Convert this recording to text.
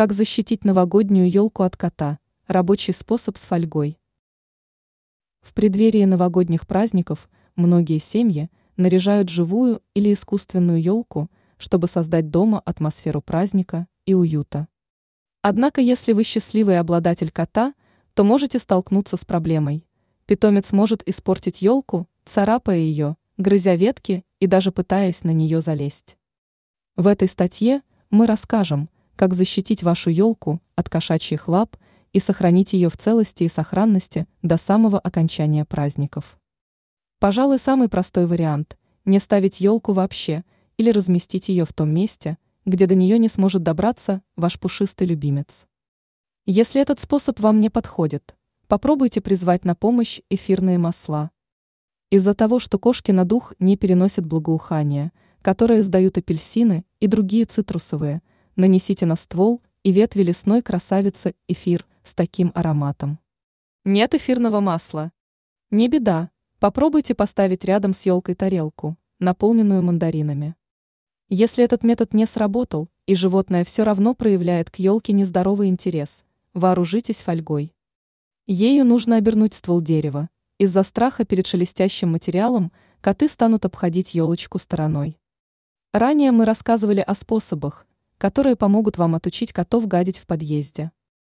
Как защитить новогоднюю елку от кота? Рабочий способ с фольгой. В преддверии новогодних праздников многие семьи наряжают живую или искусственную елку, чтобы создать дома атмосферу праздника и уюта. Однако, если вы счастливый обладатель кота, то можете столкнуться с проблемой. Питомец может испортить елку, царапая ее, грызя ветки и даже пытаясь на нее залезть. В этой статье мы расскажем, как защитить вашу елку от кошачьих лап и сохранить ее в целости и сохранности до самого окончания праздников. Пожалуй, самый простой вариант – не ставить елку вообще или разместить ее в том месте, где до нее не сможет добраться ваш пушистый любимец. Если этот способ вам не подходит, попробуйте призвать на помощь эфирные масла. Из-за того, что кошки на дух не переносят благоухания, которые издают апельсины и другие цитрусовые – нанесите на ствол и ветви лесной красавицы эфир с таким ароматом. Нет эфирного масла? Не беда, попробуйте поставить рядом с елкой тарелку, наполненную мандаринами. Если этот метод не сработал, и животное все равно проявляет к елке нездоровый интерес, вооружитесь фольгой. Ею нужно обернуть ствол дерева. Из-за страха перед шелестящим материалом коты станут обходить елочку стороной. Ранее мы рассказывали о способах, которые помогут вам отучить котов гадить в подъезде.